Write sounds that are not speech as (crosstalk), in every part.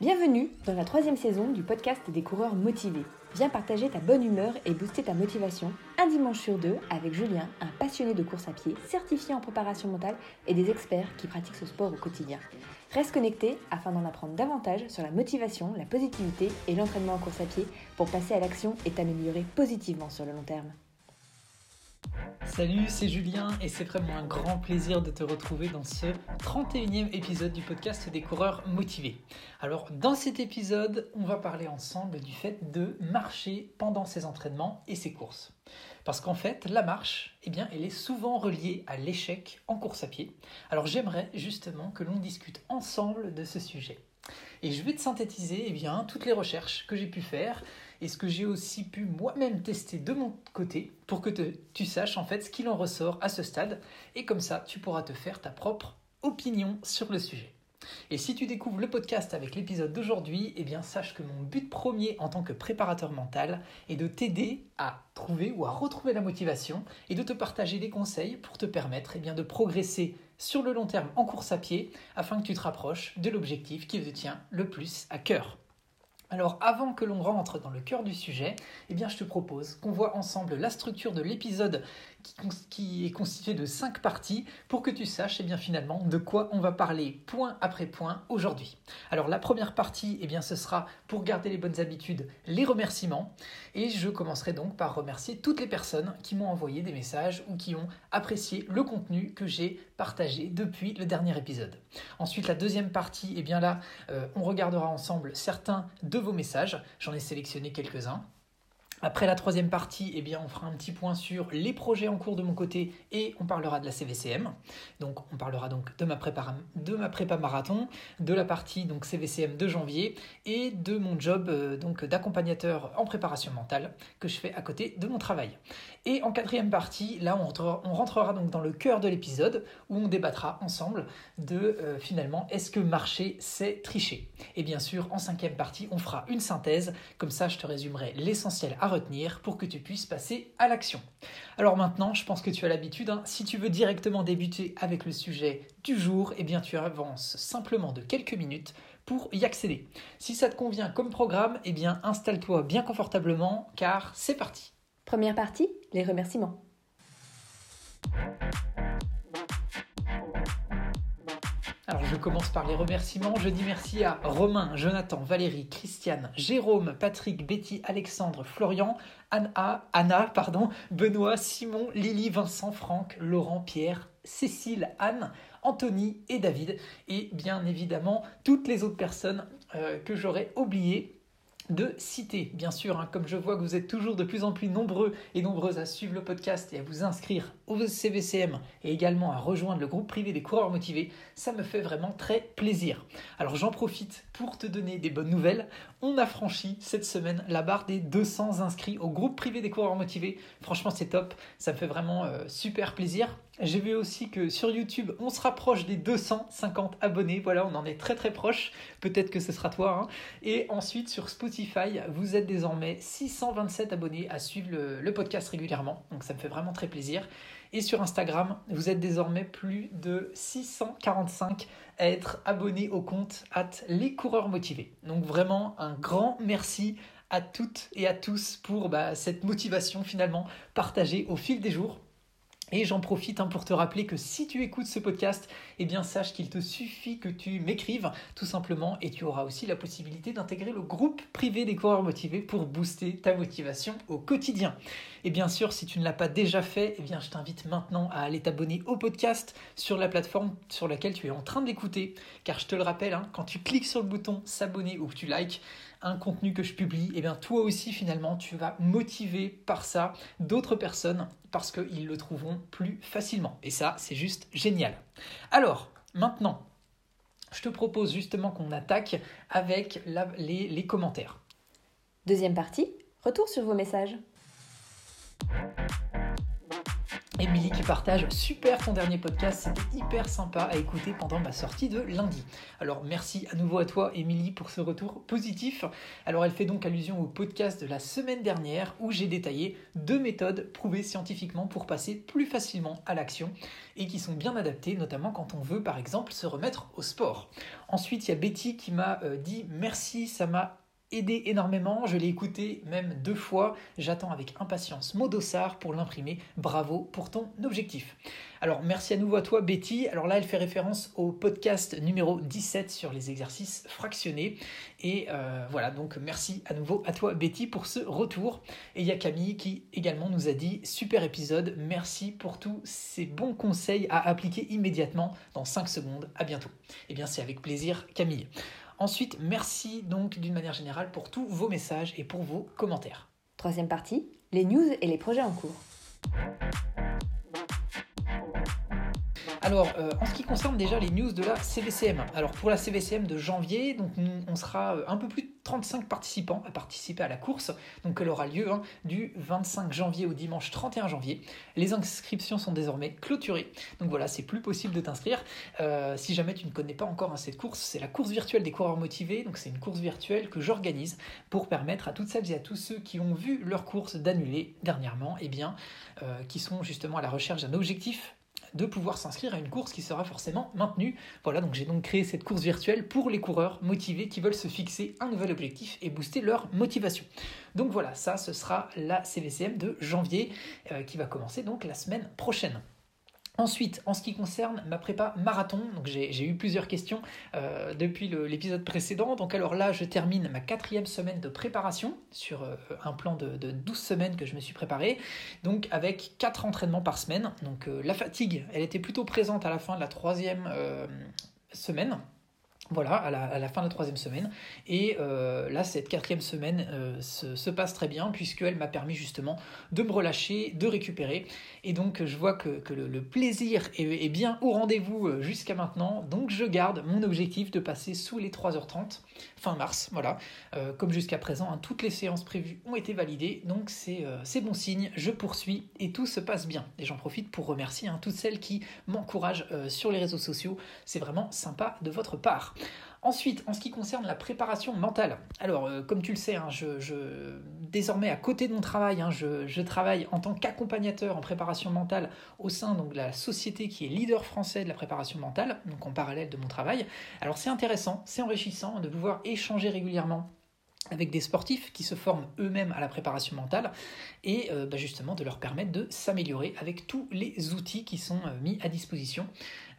Bienvenue dans la troisième saison du podcast des coureurs motivés. Viens partager ta bonne humeur et booster ta motivation un dimanche sur deux avec Julien, un passionné de course à pied, certifié en préparation mentale et des experts qui pratiquent ce sport au quotidien. Reste connecté afin d'en apprendre davantage sur la motivation, la positivité et l'entraînement en course à pied pour passer à l'action et t'améliorer positivement sur le long terme. Salut, c'est Julien et c'est vraiment un grand plaisir de te retrouver dans ce 31e épisode du podcast des coureurs motivés. Alors dans cet épisode, on va parler ensemble du fait de marcher pendant ses entraînements et ses courses. Parce qu'en fait, la marche, eh bien, elle est souvent reliée à l'échec en course à pied. Alors j'aimerais justement que l'on discute ensemble de ce sujet. Et je vais te synthétiser eh bien, toutes les recherches que j'ai pu faire et ce que j'ai aussi pu moi-même tester de mon côté pour que tu saches en fait ce qu'il en ressort à ce stade. Et comme ça, tu pourras te faire ta propre opinion sur le sujet. Et si tu découvres le podcast avec l'épisode d'aujourd'hui, eh bien sache que mon but premier en tant que préparateur mental est de t'aider à trouver ou à retrouver la motivation et de te partager des conseils pour te permettre eh de progresser sur le long terme en course à pied afin que tu te rapproches de l'objectif qui te tient le plus à cœur. Alors avant que l'on rentre dans le cœur du sujet, eh bien je te propose qu'on voit ensemble la structure de l'épisode qui, est constitué de cinq parties pour que tu saches eh bien, finalement de quoi on va parler point après point aujourd'hui. Alors la première partie, eh bien, ce sera pour garder les bonnes habitudes, les remerciements. Et je commencerai donc par remercier toutes les personnes qui m'ont envoyé des messages ou qui ont apprécié le contenu que j'ai partagé depuis le dernier épisode. Ensuite, la deuxième partie, eh bien là, euh, on regardera ensemble certains de vos messages. J'en ai sélectionné quelques-uns. Après la troisième partie, eh bien, on fera un petit point sur les projets en cours de mon côté et on parlera de la CVCM. Donc, on parlera donc de ma prépa, de marathon, de la partie donc CVCM de janvier et de mon job euh, donc d'accompagnateur en préparation mentale que je fais à côté de mon travail. Et en quatrième partie, là, on rentrera, on rentrera donc dans le cœur de l'épisode où on débattra ensemble de euh, finalement est-ce que marcher c'est tricher. Et bien sûr, en cinquième partie, on fera une synthèse. Comme ça, je te résumerai l'essentiel à retenir pour que tu puisses passer à l'action. Alors maintenant, je pense que tu as l'habitude, hein. si tu veux directement débuter avec le sujet du jour, eh bien tu avances simplement de quelques minutes pour y accéder. Si ça te convient comme programme, eh bien installe-toi bien confortablement car c'est parti. Première partie, les remerciements. Alors je commence par les remerciements. Je dis merci à Romain, Jonathan, Valérie, Christiane, Jérôme, Patrick, Betty, Alexandre, Florian, Anna, Anna pardon, Benoît, Simon, Lily, Vincent, Franck, Laurent, Pierre, Cécile, Anne, Anthony et David. Et bien évidemment toutes les autres personnes euh, que j'aurais oubliées de citer. Bien sûr, hein, comme je vois que vous êtes toujours de plus en plus nombreux et nombreuses à suivre le podcast et à vous inscrire au CVCM et également à rejoindre le groupe privé des coureurs motivés, ça me fait vraiment très plaisir. Alors j'en profite pour te donner des bonnes nouvelles. On a franchi cette semaine la barre des 200 inscrits au groupe privé des coureurs motivés. Franchement, c'est top. Ça me fait vraiment euh, super plaisir. J'ai vu aussi que sur YouTube, on se rapproche des 250 abonnés. Voilà, on en est très très proche. Peut-être que ce sera toi. Hein. Et ensuite, sur Spotify, vous êtes désormais 627 abonnés à suivre le, podcast régulièrement. Donc ça me fait vraiment très plaisir. Et sur Instagram, vous êtes désormais plus de 645 à être abonnés au compte at les coureurs motivés. Donc vraiment un grand merci à toutes et à tous pour bah, cette motivation finalement partagée au fil des jours. Et j'en profite hein, pour te rappeler que si tu écoutes ce podcast, eh bien sache qu'il te suffit que tu m'écrives tout simplement et tu auras aussi la possibilité d'intégrer le groupe privé des coureurs motivés pour booster ta motivation au quotidien. Et bien sûr, si tu ne l'as pas déjà fait, eh bien je t'invite maintenant à aller t'abonner au podcast sur la plateforme sur laquelle tu es en train d'écouter. Car je te le rappelle, hein, quand tu cliques sur le bouton s'abonner ou que tu likes, un contenu que je publie, et eh bien toi aussi finalement tu vas motiver par ça d'autres personnes parce qu'ils le trouveront plus facilement. Et ça, c'est juste génial. Alors, maintenant, je te propose justement qu'on attaque avec les, les commentaires. Deuxième partie, retour sur vos messages. Émilie qui partage super ton dernier podcast, c'était hyper sympa à écouter pendant ma sortie de lundi. Alors merci à nouveau à toi Émilie pour ce retour positif. Alors elle fait donc allusion au podcast de la semaine dernière où j'ai détaillé deux méthodes prouvées scientifiquement pour passer plus facilement à l'action et qui sont bien adaptées notamment quand on veut par exemple se remettre au sport. Ensuite il y a Betty qui m'a euh, dit merci, ça m'a aidé énormément. Je l'ai écouté même deux fois. J'attends avec impatience Modossar pour l'imprimer. Bravo pour ton objectif. Alors merci à nouveau à toi Betty. Alors là elle fait référence au podcast numéro 17 sur les exercices fractionnés. Et euh, voilà donc merci à nouveau à toi Betty pour ce retour. Et il y a Camille qui également nous a dit super épisode. Merci pour tous ces bons conseils à appliquer immédiatement dans 5 secondes. À bientôt. Eh bien c'est avec plaisir Camille. Ensuite, merci donc d'une manière générale pour tous vos messages et pour vos commentaires. Troisième partie, les news et les projets en cours. Alors, euh, en ce qui concerne déjà les news de la CVCM, alors pour la CVCM de janvier, donc on sera euh, un peu plus 35 participants à participer à la course, donc elle aura lieu hein, du 25 janvier au dimanche 31 janvier. Les inscriptions sont désormais clôturées, donc voilà, c'est plus possible de t'inscrire. Euh, si jamais tu ne connais pas encore hein, cette course, c'est la course virtuelle des coureurs motivés, donc c'est une course virtuelle que j'organise pour permettre à toutes celles et à tous ceux qui ont vu leur course d'annuler dernièrement, et eh bien, qui sont justement à la recherche d'un objectif de pouvoir s'inscrire à une course qui sera forcément maintenue. Voilà, donc j'ai donc créé cette course virtuelle pour les coureurs motivés qui veulent se fixer un nouvel objectif et booster leur motivation. Donc voilà, ça ce sera la CVCM de janvier euh, qui va commencer donc la semaine prochaine. Ensuite, en ce qui concerne ma prépa marathon, donc j'ai eu plusieurs questions euh, depuis l'épisode précédent. Donc alors là, je termine ma quatrième semaine de préparation sur euh, un plan de, de, 12 semaines que je me suis préparé, donc avec quatre entraînements par semaine. Donc euh, la fatigue, elle était plutôt présente à la fin de la troisième semaine voilà, à la, fin de la troisième semaine. Et euh, là, cette quatrième semaine euh, se, passe très bien, puisqu'elle m'a permis justement de me relâcher, de récupérer. Et donc, je vois que, le, plaisir est, bien au rendez-vous euh, jusqu'à maintenant. Donc, je garde mon objectif de passer sous les 3h30 fin mars. Voilà, comme jusqu'à présent, hein, toutes les séances prévues ont été validées. Donc, c'est bon signe. Je poursuis et tout se passe bien. Et j'en profite pour remercier hein, toutes celles qui m'encouragent sur les réseaux sociaux. C'est vraiment sympa de votre part. Ensuite, en ce qui concerne la préparation mentale, alors euh, comme tu le sais, hein, je, désormais à côté de mon travail, hein, je, travaille en tant qu'accompagnateur en préparation mentale au sein de la société qui est leader français de la préparation mentale, donc en parallèle de mon travail. Alors c'est intéressant, c'est enrichissant de pouvoir échanger régulièrement avec des sportifs qui se forment eux-mêmes à la préparation mentale et euh, bah, justement de leur permettre de s'améliorer avec tous les outils qui sont euh, mis à disposition.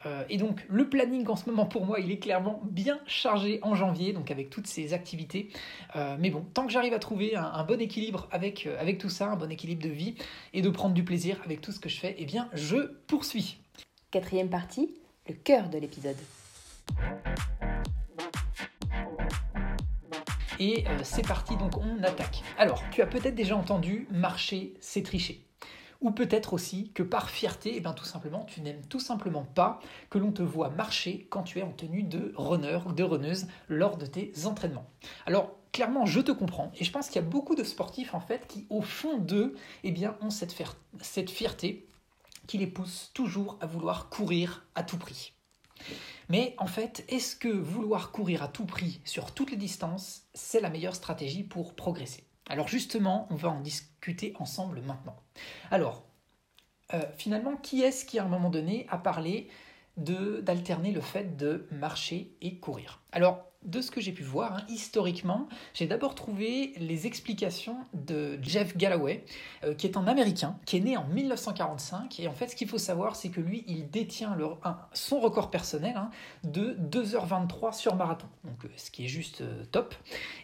Euh, et donc le planning en ce moment pour moi il est clairement bien chargé en janvier, donc avec toutes ces activités. mais bon, tant que j'arrive à trouver un, bon équilibre avec, avec tout ça, un bon équilibre de vie et de prendre du plaisir avec tout ce que je fais, eh bien je poursuis. Quatrième partie, le cœur de l'épisode. Et euh, c'est parti, donc on attaque. Alors, tu as peut-être déjà entendu marcher, c'est tricher. Ou peut-être aussi que par fierté, eh bien, tout simplement, tu n'aimes tout simplement pas que l'on te voit marcher quand tu es en tenue de runner ou de runneuse lors de tes entraînements. Alors, clairement, je te comprends. Et je pense qu'il y a beaucoup de sportifs, en fait, qui, au fond d'eux, eh ont cette fierté qui les pousse toujours à vouloir courir à tout prix. Mais en fait, est-ce que vouloir courir à tout prix sur toutes les distances, c'est la meilleure stratégie pour progresser? Alors justement, on va en discuter ensemble maintenant. Alors, euh, finalement, qui est-ce qui à un moment donné a parlé d'alterner le fait de marcher et courir? Alors, de ce que j'ai pu voir, hein, historiquement, j'ai d'abord trouvé les explications de Jeff Galloway, euh, qui est un Américain, qui est né en 1945. Et en fait, ce qu'il faut savoir, c'est que lui, il détient son record personnel hein, de 2h23 sur marathon, donc, euh, ce qui est juste euh, top.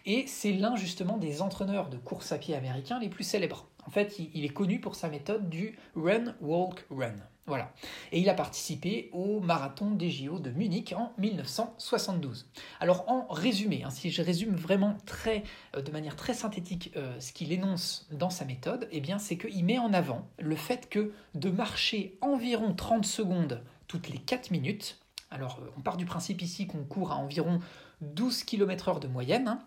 Et c'est l'un justement des entraîneurs de course à pied américains les plus célèbres. En fait, il est connu pour sa méthode du run, walk, run. Voilà. Et il a participé au marathon des JO de Munich en 1972. Alors en résumé, hein, si je résume vraiment très, euh, de manière très synthétique euh, ce qu'il énonce dans sa méthode, eh bien c'est qu'il met en avant le fait que de marcher environ 30 secondes toutes les 4 minutes, alors euh, on part du principe ici qu'on court à environ 12 km/h de moyenne, hein,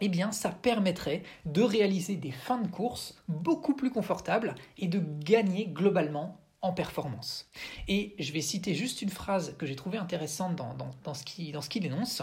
eh bien ça permettrait de réaliser des fins de course beaucoup plus confortables et de gagner globalement en performance. Et je vais citer juste une phrase que j'ai trouvée intéressante dans, dans, ce qu'il énonce.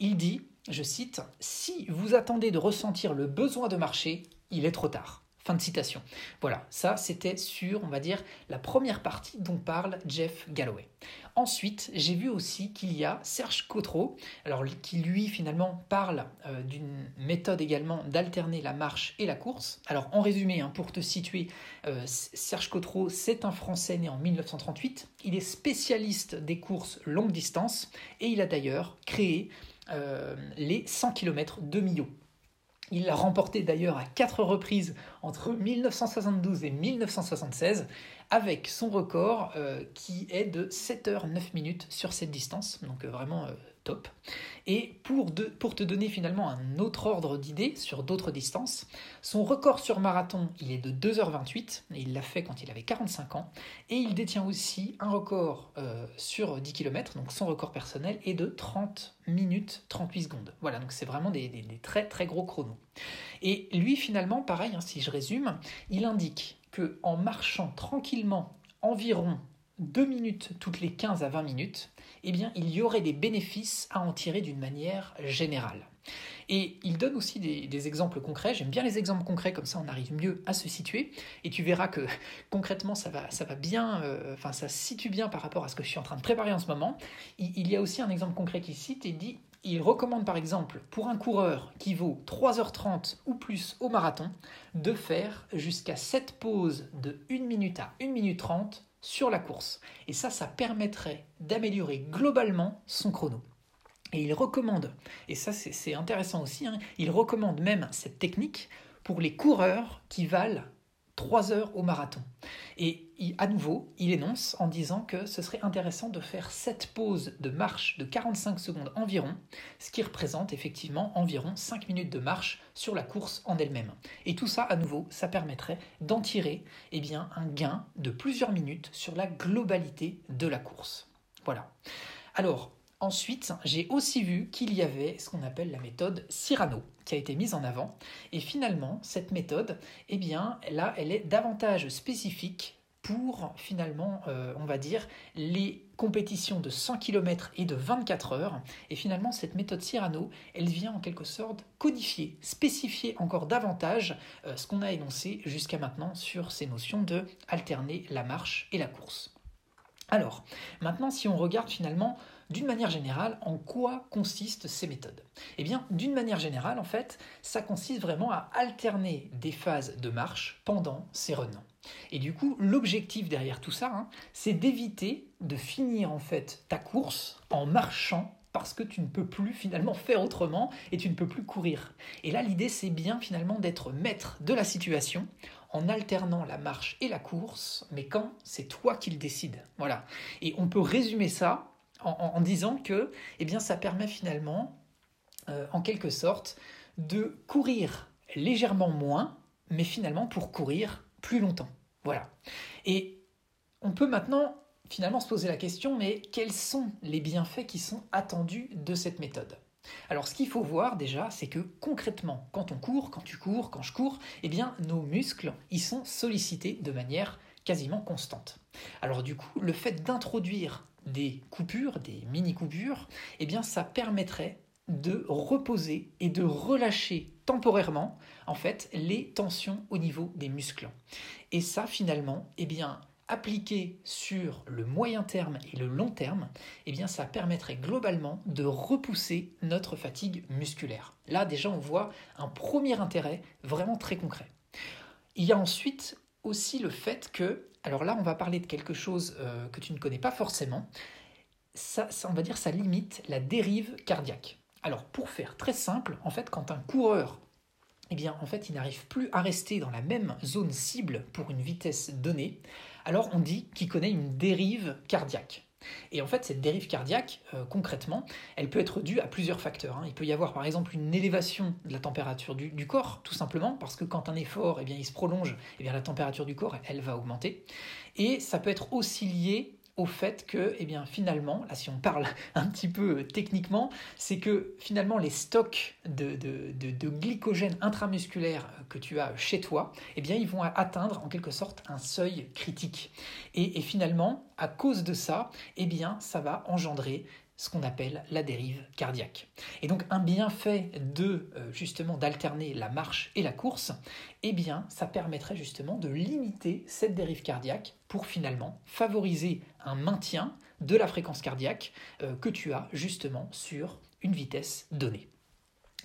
Il dit, je cite, Si vous attendez de ressentir le besoin de marcher, il est trop tard. Fin de citation. Voilà, ça c'était sur, on va dire, la première partie dont parle Jeff Galloway. Ensuite, j'ai vu aussi qu'il y a Serge Cotreau, alors qui lui finalement parle euh, d'une méthode également d'alterner la marche et la course. Alors en résumé, hein, pour te situer, euh, Serge Cotreau, c'est un Français né en 1938. Il est spécialiste des courses longue distance et il a d'ailleurs créé euh, les 100 km de Millau. Il l'a remporté d'ailleurs à quatre reprises entre 1972 et 1976 avec son record euh, qui est de 7 h 9 minutes sur cette distance, donc euh, vraiment euh, top. Et pour, te donner finalement un autre ordre d'idée sur d'autres distances, son record sur marathon, il est de 2h28, et il l'a fait quand il avait 45 ans, et il détient aussi un record sur 10 km, donc son record personnel est de 30 minutes 38 secondes. Voilà, donc c'est vraiment des, des, très très gros chronos. Et lui finalement, pareil, hein, si je résume, il indique que en marchant tranquillement environ 2 minutes toutes les 15 à 20 minutes, eh bien, il y aurait des bénéfices à en tirer d'une manière générale. Et il donne aussi des, exemples concrets. J'aime bien les exemples concrets, comme ça on arrive mieux à se situer. Et tu verras que (laughs) concrètement ça va, ça va bien, euh, enfin ça se situe bien par rapport à ce que je suis en train de préparer en ce moment. Il, y a aussi un exemple concret qui cite et dit il recommande par exemple pour un coureur qui vaut 3h30 ou plus au marathon de faire jusqu'à 7 pauses de 1 minute à 1 minute 30 sur la course. Et ça, ça permettrait d'améliorer globalement son chrono. Et il recommande, et ça c'est intéressant aussi, hein, il recommande même cette technique pour les coureurs qui valent 3 heures au marathon. Et à nouveau, il énonce en disant que ce serait intéressant de faire 7 pauses de marche de 45 secondes environ, ce qui représente effectivement environ 5 minutes de marche sur la course en elle-même. Et tout ça, à nouveau, ça permettrait d'en tirer eh bien, un gain de plusieurs minutes sur la globalité de la course. Voilà. Alors, Ensuite, j'ai aussi vu qu'il y avait ce qu'on appelle la méthode Cyrano qui a été mise en avant. Et finalement, cette méthode, eh bien, là, elle est davantage spécifique pour finalement, euh, on va dire, les compétitions de 100 km et de 24 heures. Et finalement, cette méthode Cyrano, elle vient en quelque sorte codifier, spécifier encore davantage euh, ce qu'on a énoncé jusqu'à maintenant sur ces notions de alterner la marche et la course. Alors, maintenant, si on regarde finalement d'une manière générale, en quoi consistent ces méthodes? Eh bien, d'une manière générale, en fait, ça consiste vraiment à alterner des phases de marche pendant ces runs. Et du coup, l'objectif derrière tout ça, hein, c'est d'éviter de finir en fait ta course en marchant parce que tu ne peux plus finalement (laughs) faire autrement et tu ne peux plus courir. Et là, l'idée, c'est bien finalement d'être maître de la situation en alternant la marche et la course, mais quand c'est toi qui le décides. Voilà. Et on peut résumer ça en, disant que eh ça permet finalement, euh, en quelque sorte, de courir légèrement moins, mais finalement pour courir plus longtemps. Voilà. Et on peut maintenant finalement se poser la question, mais quels sont les bienfaits qui sont attendus de cette méthode? Alors ce qu'il faut voir déjà, c'est que concrètement, quand on court, quand tu cours, quand je cours, eh bien nos muscles, ils sont sollicités de manière quasiment constante. Alors du coup, le fait d'introduire des coupures, des mini-coupures, eh bien ça permettrait de reposer et de relâcher temporairement en fait les tensions au niveau des muscles. Et ça finalement, eh bien appliqué sur le moyen terme et le long terme, eh bien ça permettrait globalement de repousser notre fatigue musculaire. Là déjà on voit un premier intérêt vraiment très concret. Il y a ensuite aussi le fait que alors là, on va parler de quelque chose euh, que tu ne connais pas forcément. Ça, on va dire, ça limite la dérive cardiaque. Alors, pour faire très simple, en fait, quand un coureur, eh bien, en fait, il n'arrive plus à rester dans la même zone cible pour une vitesse donnée, alors on dit qu'il connaît une dérive cardiaque. Et en fait, cette dérive cardiaque, euh, concrètement, elle peut être due à plusieurs facteurs. Hein. Il peut y avoir par exemple une élévation de la température du, corps, tout simplement, parce que quand un effort eh bien, il se prolonge, eh bien, la température du corps, elle, va augmenter. Et ça peut être aussi lié au fait que, eh bien, finalement, là, si on parle (laughs) un petit peu techniquement, c'est que finalement, les stocks de, glycogène intramusculaire que tu as chez toi, eh bien, ils vont atteindre en quelque sorte un seuil critique. Et, et finalement, à cause de ça, eh bien, ça va engendrer ce qu'on appelle la dérive cardiaque. Et donc un bienfait de euh, justement d'alterner la marche et la course, eh bien ça permettrait justement de limiter cette dérive cardiaque pour finalement favoriser un maintien de la fréquence cardiaque euh, que tu as justement sur une vitesse donnée.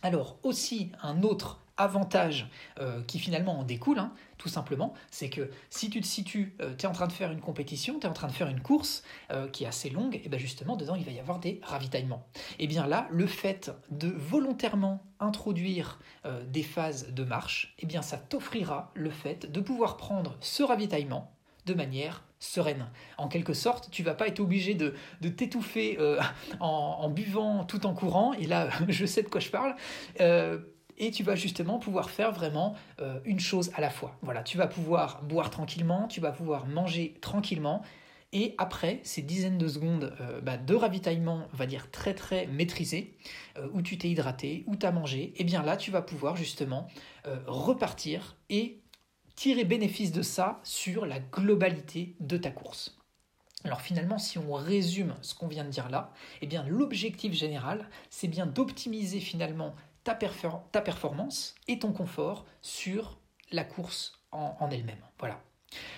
Alors aussi un autre avantage euh, qui finalement en découle, hein, tout simplement, c'est que si tu te situes, euh, tu es en train de faire une compétition, tu es en train de faire une course euh, qui est assez longue, et bien justement dedans il va y avoir des ravitaillements. Et bien là, le fait de volontairement introduire des phases de marche, et bien ça t'offrira le fait de pouvoir prendre ce ravitaillement de manière sereine. En quelque sorte, tu vas pas être obligé de, t'étouffer (laughs) en, en, buvant tout en courant, et là (laughs) je sais de quoi je parle, et tu vas justement pouvoir faire vraiment euh, une chose à la fois. Voilà, tu vas pouvoir boire tranquillement, tu vas pouvoir manger tranquillement, et après ces dizaines de secondes euh, bah, de ravitaillement, on va dire très très maîtrisé, euh, où tu t'es hydraté, où tu as mangé, et eh bien là tu vas pouvoir justement repartir et tirer bénéfice de ça sur la globalité de ta course. Alors finalement, si on résume ce qu'on vient de dire là, eh bien l'objectif général, c'est bien d'optimiser finalement ta, performance et ton confort sur la course en, elle-même. Voilà.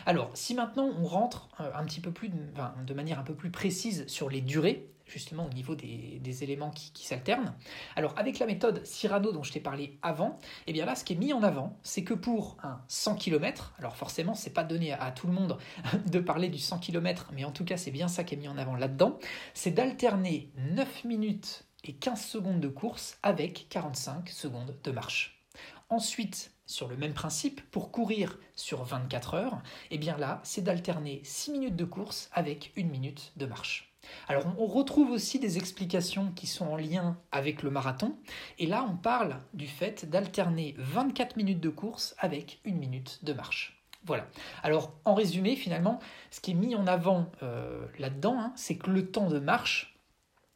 Alors, si maintenant on rentre euh, un petit peu plus, de, manière un peu plus précise sur les durées, justement au niveau des, éléments qui, s'alternent. Alors avec la méthode Cyrano dont je t'ai parlé avant, eh bien là ce qui est mis en avant, c'est que pour un 100 km, alors forcément c'est pas donné à, tout le monde (laughs) de parler du 100 km, mais en tout cas c'est bien ça qui est mis en avant là-dedans, c'est d'alterner 9 minutes et 15 secondes de course avec 45 secondes de marche. Ensuite, sur le même principe, pour courir sur 24 heures, eh bien là, c'est d'alterner 6 minutes de course avec 1 minute de marche. Alors on retrouve aussi des explications qui sont en lien avec le marathon, et là on parle du fait d'alterner 24 minutes de course avec 1 minute de marche. Voilà. Alors en résumé, finalement, ce qui est mis en avant euh, là-dedans, hein, c'est que le temps de marche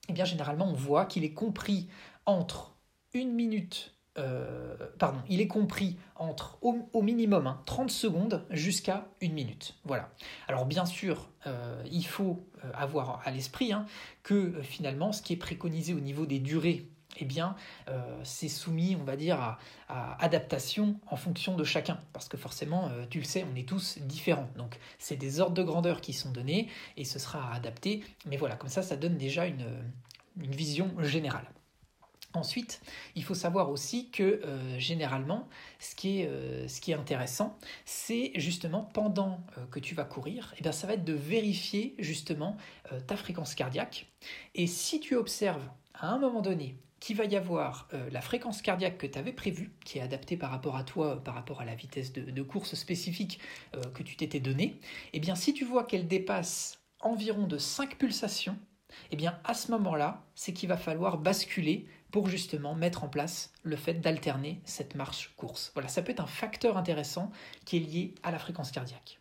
eh bien généralement on voit qu'il est compris entre une minute, euh, pardon, il est compris entre au, minimum 30 hein, secondes jusqu'à une minute. Voilà. Alors bien sûr, euh, il faut euh, avoir à l'esprit hein, que finalement ce qui est préconisé au niveau des durées eh bien, c'est soumis, on va dire, à, adaptation en fonction de chacun. Parce que forcément, tu le sais, on est tous différents. Donc, c'est des ordres de grandeur qui sont donnés et ce sera adapté. Mais voilà, comme ça, ça donne déjà une, vision générale. Ensuite, il faut savoir aussi que euh, généralement, ce qui est, euh, intéressant, c'est justement pendant euh, que tu vas courir, eh bien, ça va être de vérifier justement ta fréquence cardiaque. Et si tu observes à un moment donné qu'il va y avoir la fréquence cardiaque que tu avais prévue, qui est adaptée par rapport à toi, par rapport à la vitesse de, course spécifique que tu t'étais donnée, eh bien si tu vois qu'elle dépasse environ de 5 pulsations, eh bien à ce moment-là, c'est qu'il va falloir basculer pour justement mettre en place le fait d'alterner cette marche-course. Voilà, ça peut être un facteur intéressant qui est lié à la fréquence cardiaque.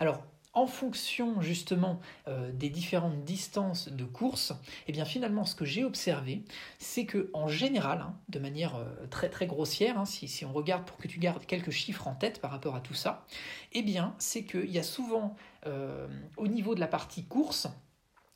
Alors, en fonction justement euh, des différentes distances de course, eh bien finalement ce que j'ai observé, c'est que en général, hein, de manière euh, très très grossière, hein, si, on regarde pour que tu gardes quelques chiffres en tête par rapport à tout ça, eh bien c'est qu'il y a souvent euh, au niveau de la partie course,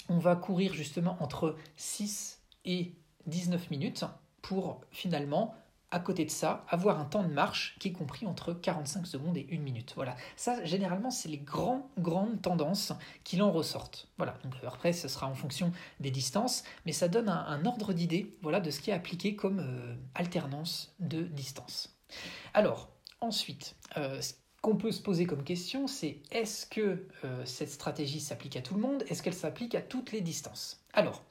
on va courir justement entre 6 et 19 minutes pour finalement, à côté de ça, avoir un temps de marche qui est compris entre 45 secondes et 1 minute. Voilà, ça généralement c'est les grandes, grandes tendances qui en ressortent. Voilà, donc après ce sera en fonction des distances, mais ça donne un, ordre d'idée voilà, de ce qui est appliqué comme euh, alternance de distance. Alors, ensuite, euh, qu'on peut se poser comme question, c'est est-ce que euh, cette stratégie s'applique à tout le monde? Est-ce qu'elle s'applique à toutes les distances? Alors,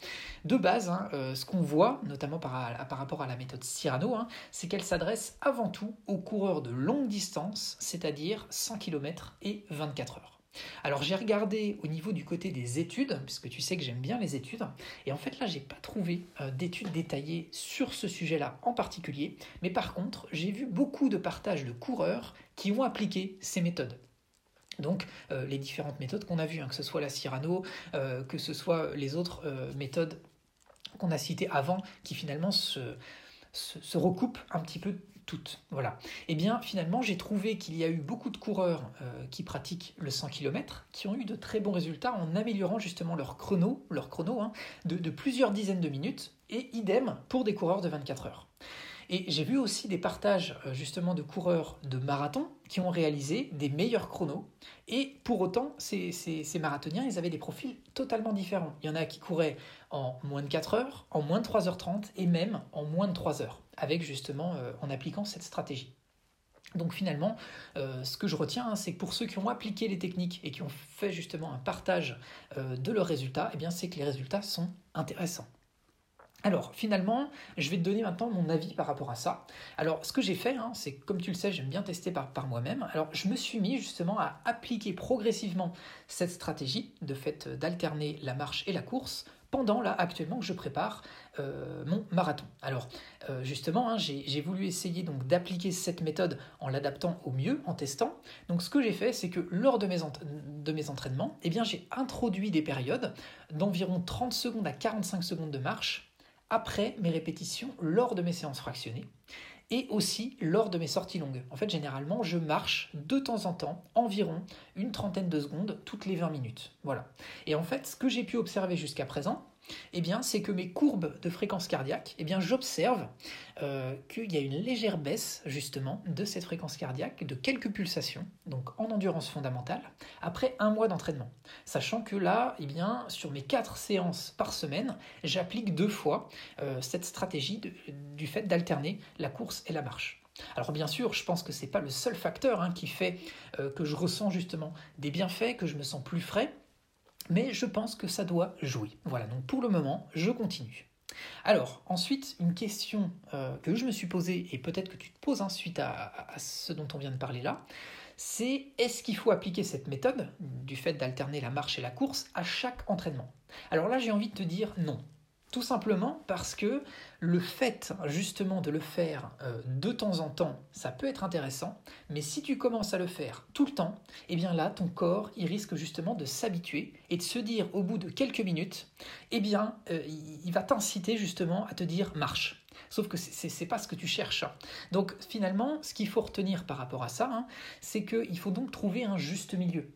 de base, hein, euh, ce qu'on voit, notamment par, rapport à la méthode Cyrano, hein, c'est qu'elle s'adresse avant tout aux coureurs de longue distance, c'est-à-dire 100 km et 24 heures. Alors j'ai regardé au niveau du côté des études, puisque tu sais que j'aime bien les études, et en fait là j'ai pas trouvé euh, d'études détaillées sur ce sujet-là en particulier, mais par contre j'ai vu beaucoup de partages de coureurs qui ont appliqué ces méthodes. Donc les différentes méthodes qu'on a vues, hein, que ce soit la Cyrano, que ce soit les autres méthodes qu'on a citées avant, qui finalement se, recoupent un petit peu toutes. Voilà. Et eh bien finalement, j'ai trouvé qu'il y a eu beaucoup de coureurs qui pratiquent le 100 km qui ont eu de très bons résultats en améliorant justement leur chrono, leur chrono hein, de, de, plusieurs dizaines de minutes, et idem pour des coureurs de 24 heures. Et j'ai vu aussi des partages euh, justement de coureurs de marathon qui ont réalisé des meilleurs chronos. Et pour autant, ces, marathoniens, ils avaient des profils totalement différents. Il y en a qui couraient en moins de 4 heures, en moins de 3h30 et même en moins de 3 heures, avec justement euh, en appliquant cette stratégie. Donc finalement, euh, ce que je retiens, hein, c'est que pour ceux qui ont appliqué les techniques et qui ont fait justement un partage de leurs résultats, eh bien c'est que les résultats sont intéressants. Alors, finalement, je vais te donner maintenant mon avis par rapport à ça. Alors, ce que j'ai fait, hein, c'est comme tu le sais, j'aime bien tester par, moi-même. Alors, je me suis mis justement à appliquer progressivement cette stratégie de fait d'alterner la marche et la course pendant là actuellement que je prépare euh, mon marathon. Alors euh, justement, hein, j'ai voulu essayer donc d'appliquer cette méthode en l'adaptant au mieux, en testant. Donc ce que j'ai fait, c'est que lors de mes, de mes entraînements, eh bien j'ai introduit des périodes d'environ 30 secondes à 45 secondes de marche après mes répétitions lors de mes séances fractionnées et aussi lors de mes sorties longues. En fait, généralement, je marche de temps en temps, environ une trentaine de secondes toutes les 20 minutes. Voilà. Et en fait, ce que j'ai pu observer jusqu'à présent, eh bien, c'est que mes courbes de fréquence cardiaque, eh bien, j'observe euh, qu'il y a une légère baisse justement de cette fréquence cardiaque de quelques pulsations, donc en endurance fondamentale, après un mois d'entraînement. Sachant que là, eh bien, sur mes quatre séances par semaine, j'applique deux fois euh, cette stratégie du fait d'alterner la course et la marche. Alors bien sûr, je pense que ce n'est pas le seul facteur hein, qui fait euh, que je ressens justement des bienfaits, que je me sens plus frais, mais je pense que ça doit jouer. Voilà, donc pour le moment, je continue. Alors, ensuite, une question euh, que je me suis posée, et peut-être que tu te poses ensuite à, ce dont on vient de parler là, c'est est-ce qu'il faut appliquer cette méthode, du fait d'alterner la marche et la course, à chaque entraînement? Alors là, j'ai envie de te dire non. Tout simplement parce que le fait justement de le faire euh, de temps en temps, ça peut être intéressant, mais si tu commences à le faire tout le temps, eh bien là, ton corps, il risque justement de s'habituer et de se dire au bout de quelques minutes, eh bien, euh, il va t'inciter justement à te dire marche. Sauf que ce n'est pas ce que tu cherches. Donc finalement, ce qu'il faut retenir par rapport à ça, hein, c'est qu'il faut donc trouver un juste milieu.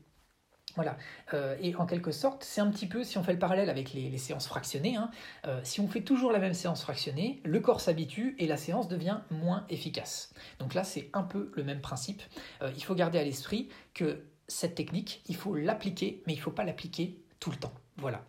Voilà. Euh, et en quelque sorte, c'est un petit peu, si on fait le parallèle avec les, séances fractionnées, hein, euh, si on fait toujours la même séance fractionnée, le corps s'habitue et la séance devient moins efficace. Donc là, c'est un peu le même principe. Euh, il faut garder à l'esprit que cette technique, il faut l'appliquer, mais il ne faut pas l'appliquer tout le temps. Voilà.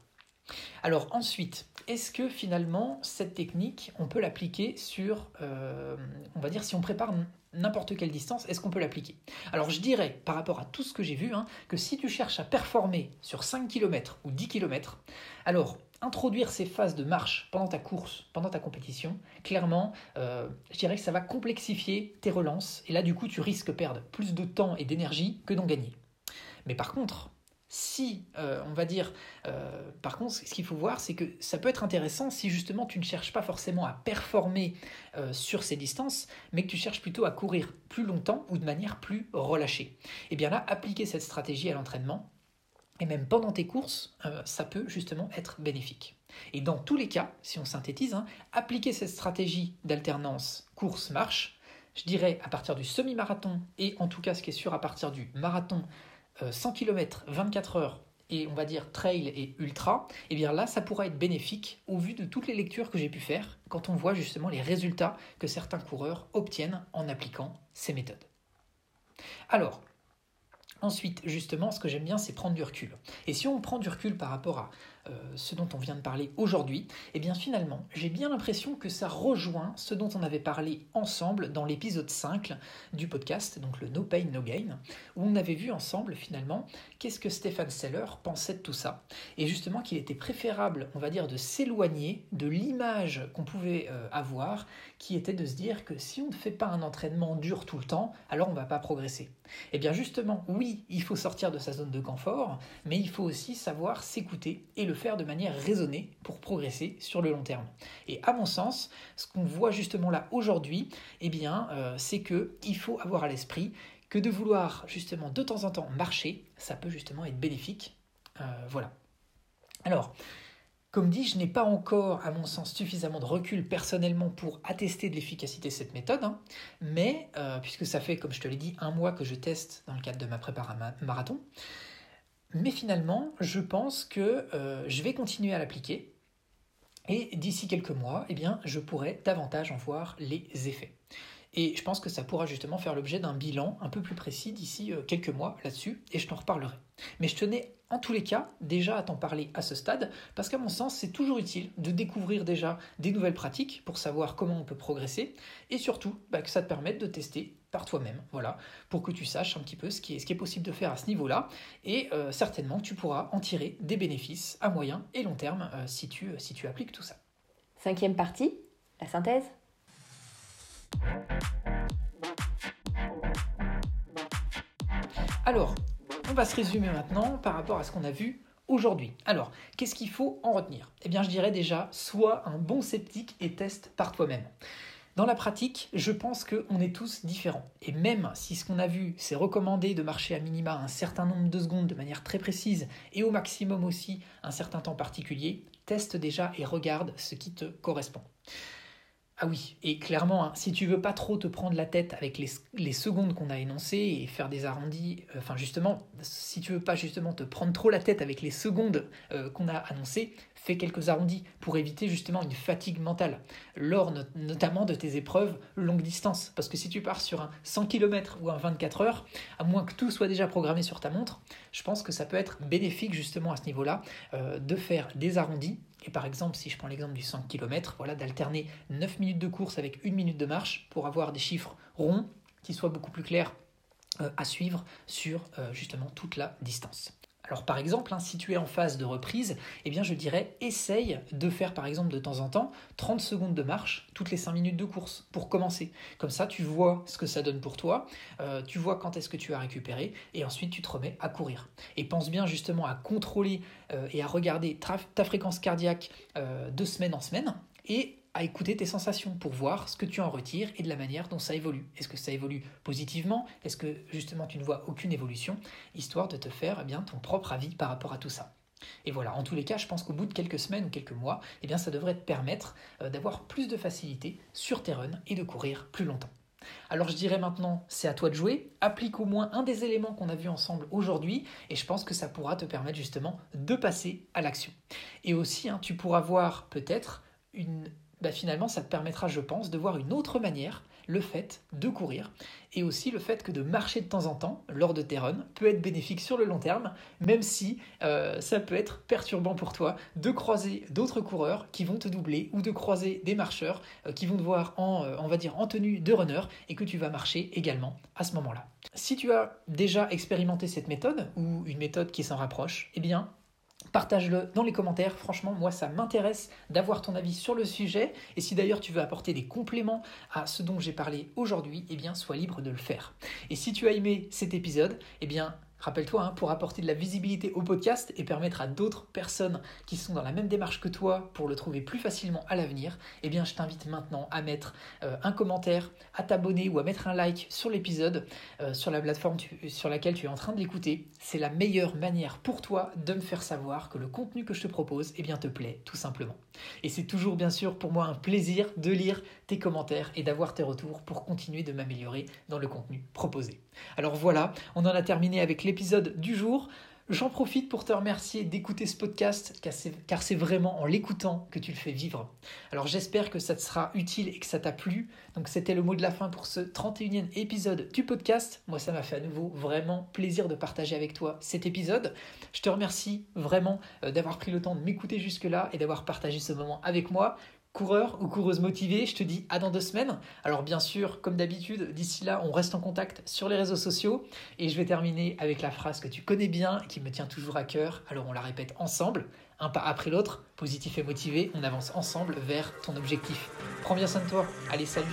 Alors ensuite, est-ce que finalement cette technique, on peut l'appliquer sur, on va dire, si on prépare n'importe quelle distance, est-ce qu'on peut l'appliquer? Alors je dirais, par rapport à tout ce que j'ai vu, hein, que si tu cherches à performer sur 5 km ou 10 km, alors introduire ces phases de marche pendant ta course, pendant ta compétition, clairement, euh, je dirais que ça va complexifier tes relances, et là du coup tu risques de perdre plus de temps et d'énergie que d'en gagner. Mais par contre, si, euh, on va dire, euh, par contre, ce qu'il faut voir, c'est que ça peut être intéressant si justement tu ne cherches pas forcément à performer euh, sur ces distances, mais que tu cherches plutôt à courir plus longtemps ou de manière plus relâchée. Et eh bien là, appliquer cette stratégie à l'entraînement, et même pendant tes courses, ça peut justement être bénéfique. Et dans tous les cas, si on synthétise, hein, appliquer cette stratégie d'alternance course-marche, je dirais à partir du semi-marathon, et en tout cas ce qui est sûr à partir du marathon 100 km, 24 heures et on va dire trail et ultra, et eh bien là, ça pourra être bénéfique au vu de toutes les lectures que j'ai pu faire quand on voit justement les résultats que certains coureurs obtiennent en appliquant ces méthodes. Alors, ensuite, justement, ce que j'aime bien, c'est prendre du recul. Et si on prend du recul par rapport à ce dont on vient de parler aujourd'hui, et eh bien finalement, j'ai bien l'impression que ça rejoint ce dont on avait parlé ensemble dans l'épisode 5 du podcast, donc le No Pain No Gain, où on avait vu ensemble finalement qu'est-ce que Stéphane Seller pensait de tout ça, et justement qu'il était préférable, on va dire, de s'éloigner de l'image qu'on pouvait euh, avoir, qui était de se dire que si on ne fait pas un entraînement dur tout le temps, alors on ne va pas progresser. Et eh bien justement, oui, il faut sortir de sa zone de confort, mais il faut aussi savoir s'écouter et le faire de manière raisonnée pour progresser sur le long terme. Et à mon sens, ce qu'on voit justement là aujourd'hui, eh bien, euh, c'est que il faut avoir à l'esprit que de vouloir justement de temps en temps marcher, ça peut justement être bénéfique. Euh, voilà. Alors, comme dit, je n'ai pas encore, à mon sens, suffisamment de recul personnellement pour attester de l'efficacité de cette méthode, hein. mais euh, puisque ça fait, comme je te l'ai dit, un mois que je teste dans le cadre de ma préparation marathon, mais finalement, je pense que euh, je vais continuer à l'appliquer, et d'ici quelques mois, eh bien, je pourrai davantage en voir les effets. Et je pense que ça pourra justement faire l'objet d'un bilan un peu plus précis d'ici euh, quelques mois là-dessus, et je t'en reparlerai. Mais je tenais en tous les cas déjà à t'en parler à ce stade, parce qu'à mon sens, c'est toujours utile de découvrir déjà des nouvelles pratiques pour savoir comment on peut progresser, et surtout bah, que ça te permette de tester par toi-même, voilà, pour que tu saches un petit peu ce qui est, ce qui est possible de faire à ce niveau-là, et euh, certainement tu pourras en tirer des bénéfices à moyen et long terme euh, si, tu, si tu appliques tout ça. Cinquième partie, la synthèse. Alors, on va se résumer maintenant par rapport à ce qu'on a vu aujourd'hui. Alors, qu'est-ce qu'il faut en retenir? Eh bien, je dirais déjà, sois un bon sceptique et teste par toi-même. Dans la pratique, je pense qu'on est tous différents. Et même si ce qu'on a vu, c'est recommandé de marcher à minima un certain nombre de secondes de manière très précise et au maximum aussi un certain temps particulier, teste déjà et regarde ce qui te correspond. Ah oui, et clairement, hein, si tu veux pas trop te prendre la tête avec les, secondes qu'on a énoncées et faire des arrondis, euh, enfin justement, si tu veux pas justement te prendre trop la tête avec les secondes euh, qu'on a annoncées, fais quelques arrondis pour éviter justement une fatigue mentale, lors notamment de tes épreuves longue distance. Parce que si tu pars sur un 100 km ou un 24 heures, à moins que tout soit déjà programmé sur ta montre, je pense que ça peut être bénéfique justement à ce niveau-là euh, de faire des arrondis et par exemple, si je prends l'exemple du 100 km, voilà, d'alterner 9 minutes de course avec 1 minute de marche pour avoir des chiffres ronds qui soient beaucoup plus clairs euh, à suivre sur euh, justement toute la distance. Alors par exemple, hein, si tu es en phase de reprise, eh bien je dirais essaye de faire par exemple de temps en temps 30 secondes de marche toutes les 5 minutes de course pour commencer. Comme ça, tu vois ce que ça donne pour toi, euh, tu vois quand est-ce que tu as récupéré et ensuite tu te remets à courir. Et pense bien justement à contrôler euh, et à regarder ta, fréquence cardiaque euh, de semaine en semaine et à écouter tes sensations pour voir ce que tu en retires et de la manière dont ça évolue. Est-ce que ça évolue positivement? Est-ce que justement tu ne vois aucune évolution? Histoire de te faire eh bien, ton propre avis par rapport à tout ça. Et voilà, en tous les cas, je pense qu'au bout de quelques semaines ou quelques mois, eh bien, ça devrait te permettre euh, d'avoir plus de facilité sur tes runs et de courir plus longtemps. Alors je dirais maintenant, c'est à toi de jouer, applique au moins un des éléments qu'on a vus ensemble aujourd'hui, et je pense que ça pourra te permettre justement de passer à l'action. Et aussi, hein, tu pourras voir peut-être une bah, finalement, ça te permettra, je pense, de voir une autre manière le fait de courir et aussi le fait que de marcher de temps en temps lors de tes runs peut être bénéfique sur le long terme, même si euh, ça peut être perturbant pour toi de croiser d'autres coureurs qui vont te doubler ou de croiser des marcheurs euh, qui vont te voir en, euh, on va dire, en tenue de runner et que tu vas marcher également à ce moment-là. Si tu as déjà expérimenté cette méthode ou une méthode qui s'en rapproche, eh bien, Partage-le dans les commentaires. Franchement, moi, ça m'intéresse d'avoir ton avis sur le sujet. Et si d'ailleurs tu veux apporter des compléments à ce dont j'ai parlé aujourd'hui, eh bien, sois libre de le faire. Et si tu as aimé cet épisode, eh bien, Rappelle-toi, hein, pour apporter de la visibilité au podcast et permettre à d'autres personnes qui sont dans la même démarche que toi pour le trouver plus facilement à l'avenir, eh bien je t'invite maintenant à mettre euh, un commentaire, à t'abonner ou à mettre un like sur l'épisode euh, sur la plateforme sur laquelle tu es en train de l'écouter. C'est la meilleure manière pour toi de me faire savoir que le contenu que je te propose eh bien, te plaît tout simplement. Et c'est toujours bien sûr pour moi un plaisir de lire tes commentaires et d'avoir tes retours pour continuer de m'améliorer dans le contenu proposé. Alors voilà, on en a terminé avec l'épisode du jour. J'en profite pour te remercier d'écouter ce podcast car c'est vraiment en l'écoutant que tu le fais vivre. Alors j'espère que ça te sera utile et que ça t'a plu. Donc c'était le mot de la fin pour ce 31e épisode du podcast. Moi ça m'a fait à nouveau vraiment plaisir de partager avec toi cet épisode. Je te remercie vraiment euh, d'avoir pris le temps de m'écouter jusque-là et d'avoir partagé ce moment avec moi coureur ou coureuse motivée, je te dis à dans deux semaines. Alors bien sûr, comme d'habitude, d'ici là, on reste en contact sur les réseaux sociaux et je vais terminer avec la phrase que tu connais bien qui me tient toujours à cœur. Alors on la répète ensemble, un pas après l'autre, positif et motivé, on avance ensemble vers ton objectif. Prends bien soin de toi. Allez, salut.